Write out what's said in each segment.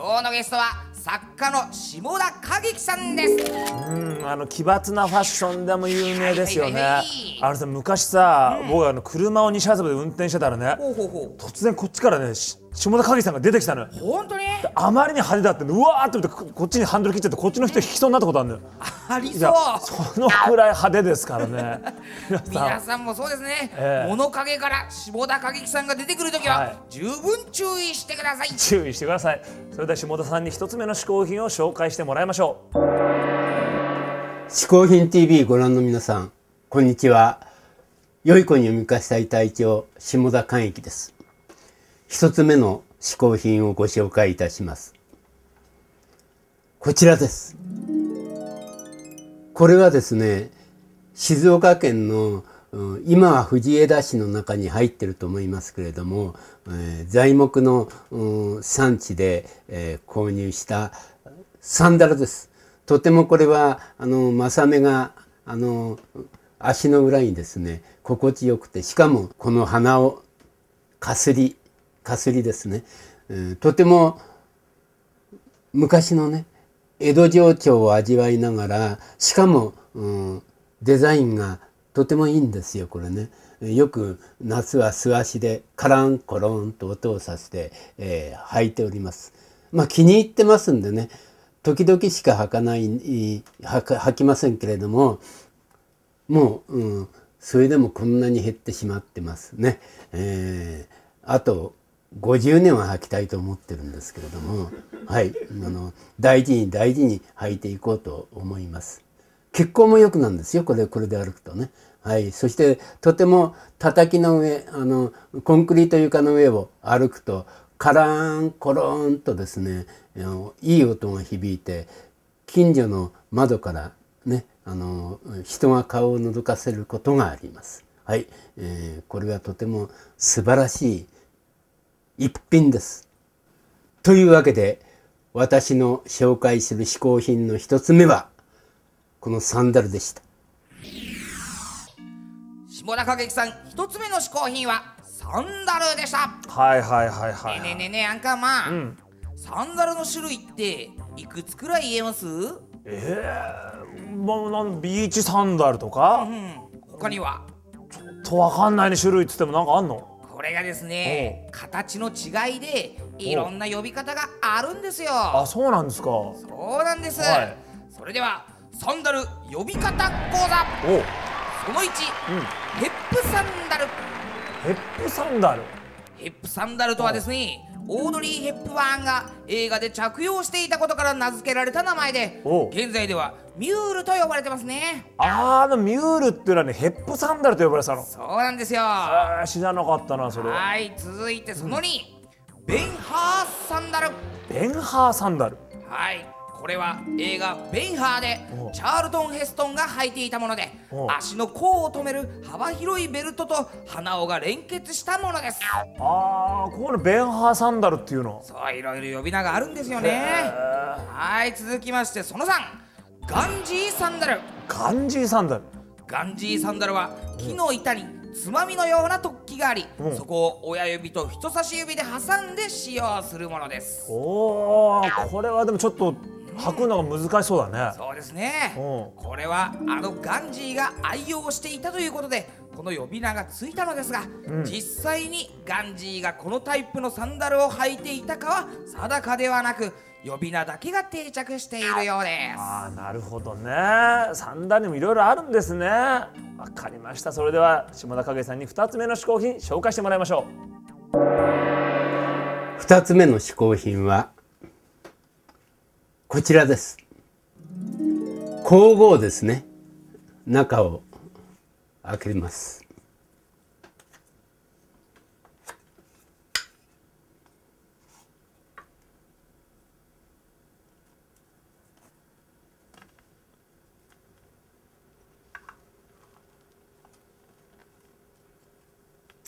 今日のゲストは作家の下田景樹さんです。うんあの奇抜なファッションでも有名ですよね、あのさ昔さ、僕あの車を西麻布で運転してたらね突然こっちからねし下田景樹さんが出てきたのよ。う本当に？あまりに派手だってうわーって言ってここっちにハンドル切っちゃってこっちの人引きそうになったことあるのよ。ありそう。そのくらい派手ですからね。皆さんもそうですね、ええ。物陰から下田景樹さんが出てくるときははい。十分注意してください、注意してください。それでは下田さんに一つ目の嗜好品を紹介してもらいましょう嗜好品 TV ご覧の皆さん、こんにちは。良い子に読み返したい隊長、下田寛之です。一つ目の嗜好品をご紹介いたします。こちらです。これはですね、静岡県の今は藤枝市の中に入ってると思いますけれども、えー材木のうん産地で、えー購入したサンダルです。とてもこれはあの正目があの足の裏にですね心地よくてしかもこの鼻をかすりかすりですね、うんとても昔のね江戸情緒を味わいながらしかも、うん、デザインがとてもいいんですよこれね。よく夏は素足でカランコロンと音をさせて、えー履いております。まあ気に入ってますんでね時々しか履かない履履きませんけれどももう、うん、それでもこんなに減ってしまってますね。えーあと50年は履きたいと思ってるんですけれども、はい、あの大事に大事に履いていこうと思います。血行も良くなるんですよこれこれで歩くとね。はい、そしてとても叩きの上あのコンクリート床の上を歩くとカラーンコロンとですねあのいい音が響いて近所の窓からねあの人が顔を覗かせることがあります。はい、えーこれはとても素晴らしい一品です。というわけで私の紹介する嗜好品の一つ目はこのサンダルでした。下田景樹さん一つ目の嗜好品はサンダルでした。はいはいはいはい、ねえねえねえねえアンカーマン、うん。サンダルの種類っていくつくらい言えます？うええもうなんビーチサンダルとか、ん他には？とわかんないね種類っつってもなんかあんの？これがですね形の違いでいろんな呼び方があるんですよ。あそうなんですか。おそうなんです、はい。それではサンダル呼び方講座。その1、ヘップサンダル。ヘップサンダル。ヘップサンダルとはですねオードリー・ヘップバーンが映画で着用していたことから名付けられた名前で現在ではミュールと呼ばれてますね。あのミュールっていうのはねヘップサンダルと呼ばれてたの。そうなんですよ。知らなかったなそれ。はい続いてその2、ベンハーサンダル。ベンハーサンダル。はいこれは映画「ベンハー」でおチャールトン・ヘストンが履いていたものでお足の甲を止める幅広いベルトと鼻緒が連結したものです。ああここのベンハーサンダルっていうの？そういろいろ呼び名があるんですよね。はい続きましてその3ガンジーサンダル。ガンジーサンダル？ガンジーサンダルは木の板につまみのような突起があり、うん。そこを親指と人差し指で挟んで使用するものです。おおこれはでもちょっと履くのが難しそうだね。そうですね。うん。これはあのガンジーが愛用していたということでこの呼び名がついたのですが、実際にガンジーがこのタイプのサンダルを履いていたかは定かではなく呼び名だけが定着しているようです。ああなるほどね。サンダルにもいろいろあるんですね。わかりました。それでは下田景さんに2つ目の嗜好品紹介してもらいましょ二つ目の嗜好品はこちらです。皇后ですね。中を開けます。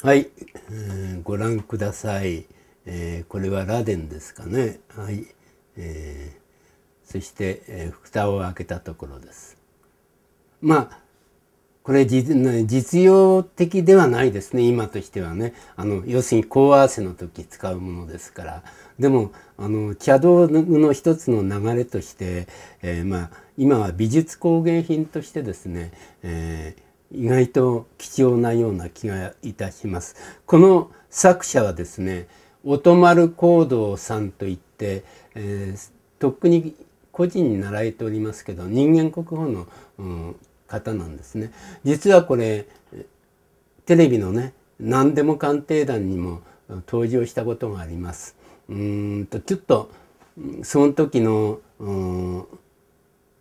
はい、えー、ご覧ください、えー、これはラデンですかね。はい、えーそして、えー蓋を開けたところです。まあこれ実実用的ではないですね。今としてはね。あの要するに香合わせの時使うものですから。でもあの茶道の一つの流れとして、えーまあ、今は美術工芸品としてですね、えー意外と貴重なような気がいたします。この作者はですね音丸光道さんといって、えーとっくに個人に習えておりますけど人間国宝の、うん方なんですね。実はこれテレビのね何でも鑑定団にも登場したことがあります。うんとちょっとその時のうん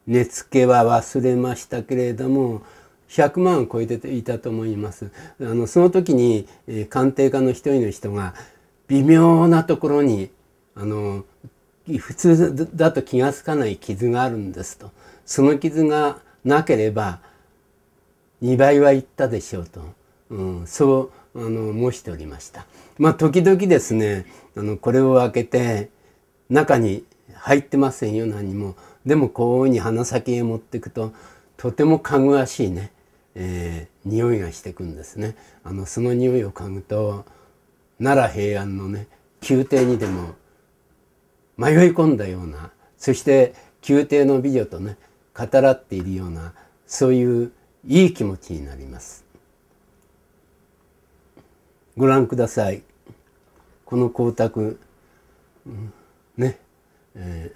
値付けは忘れましたけれども100万超えていたと思います。あのその時に、えー鑑定家の一人の人が微妙なところにあの普通だと気が付かない傷があるんですと。その傷がなければ2倍はいったでしょうと、うん、そうあの申しておりました。まあ時々ですねあのこれを開けて中に入ってませんよ何も。でもこういうふうに鼻先へ持っていくととてもかぐわしいね、えー匂いがしてくんですね。あのその匂いを嗅ぐと奈良平安のね宮廷にでも迷い込んだようなそして宮廷の美女とね語らっているようなそういういい気持ちになります。ご覧ください。この光沢、うん。ね、え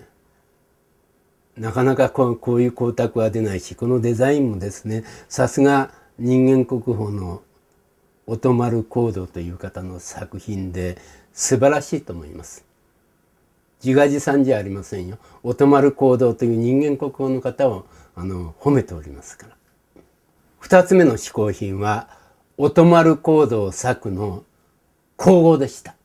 ー。なかなかこうこういう光沢は出ないしこのデザインもですねさすが人間国宝の音丸光道という方の作品で素晴らしいと思います。自画自賛じゃありませんよ。音丸光道という人間国宝の方をあの褒めておりますから。二つ目の嗜好品は音丸光道作の香合でした。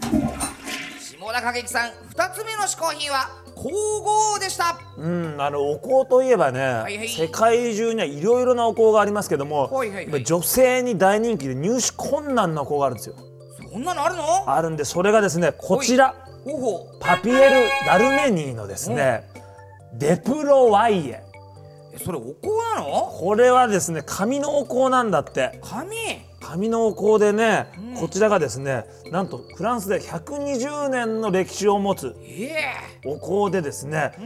下田景樹さん2つ目の嗜好品は香合でしたうん、あのお香といえばね、いはい世界中にはいろいろなお香がありますけども、はいはいはい女性に大人気で入手困難なお香があるんですよ。そんなのあるの？あるんでそれがですねこちらパピエル・ダルメニーのですね、デプロワイエ。えそれお香なの？これはですね紙のお香なんだって。紙紙のお香でね、うん。こちらがですねなんとフランスで120年の歴史を持つええ。お香でですねう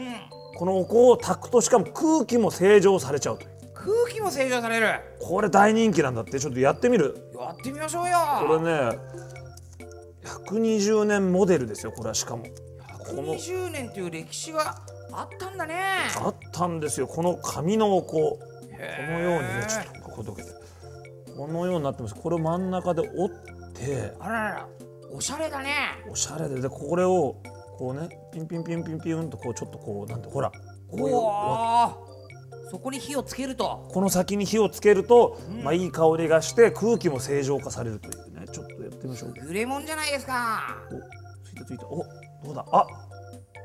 ん。このお香を炊くとしかも空気も清浄されちゃうという。空気も清浄される。やこれ大人気なんだって。ちょっとやってみる。ってみましょうよ。これね120年モデルですよこれは。しかも。この。120年という歴史があったんだね。あったんですよ。この紙のお香このようにねちょっとここどけて。このようになってます。これを真ん中で折って。あららら。おしゃれだね。おしゃれで。でこれをこうねピンピンピンピンピンとこうちょっとこうなんてほらこういうそこに火をつけると。この先に火をつけると、うん。まあいい香りがして空気も正常化されるというねってみましょう。グレモンじゃないですか。おついたついた。おどうだ？あ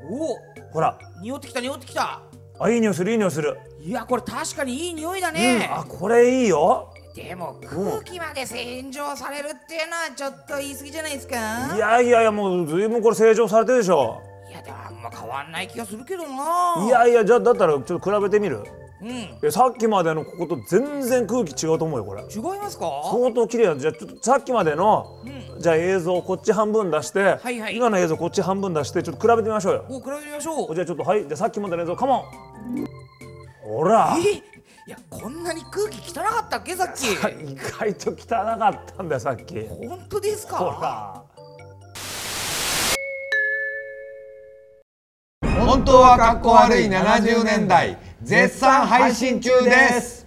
おおほら。匂ってきた匂ってきた。あいい匂いするいい匂いする、いやこれ確かにいい匂いだうん。ね、あこれいいよ。でも空気まで洗浄されるっていうのはちょっと言い過ぎじゃないですか。いやいやいやもうずいぶんこれ正常されてるでしょ。いやでもあんま変わんない気がするけどな。いやいやじゃあだったらちょっと比べてみるうん。えさっきまでのここと全然空気違うと思うよこれ。違いますか？相当綺麗だじゃあちょっとさっきまでのうん。じゃあ映像こっち半分出して、はいはい。今の映像こっち半分出してちょっと比べてみましょうよ。お比べてみましょう。じゃあちょっとはいじゃあさっきまでの映像カモンほら。え？いやこんなに空気汚かったっけ？さっき。意外と汚かったんだよさっき。ほ本当ですか？ら。本当はかっこ悪い70年代絶賛配信中です。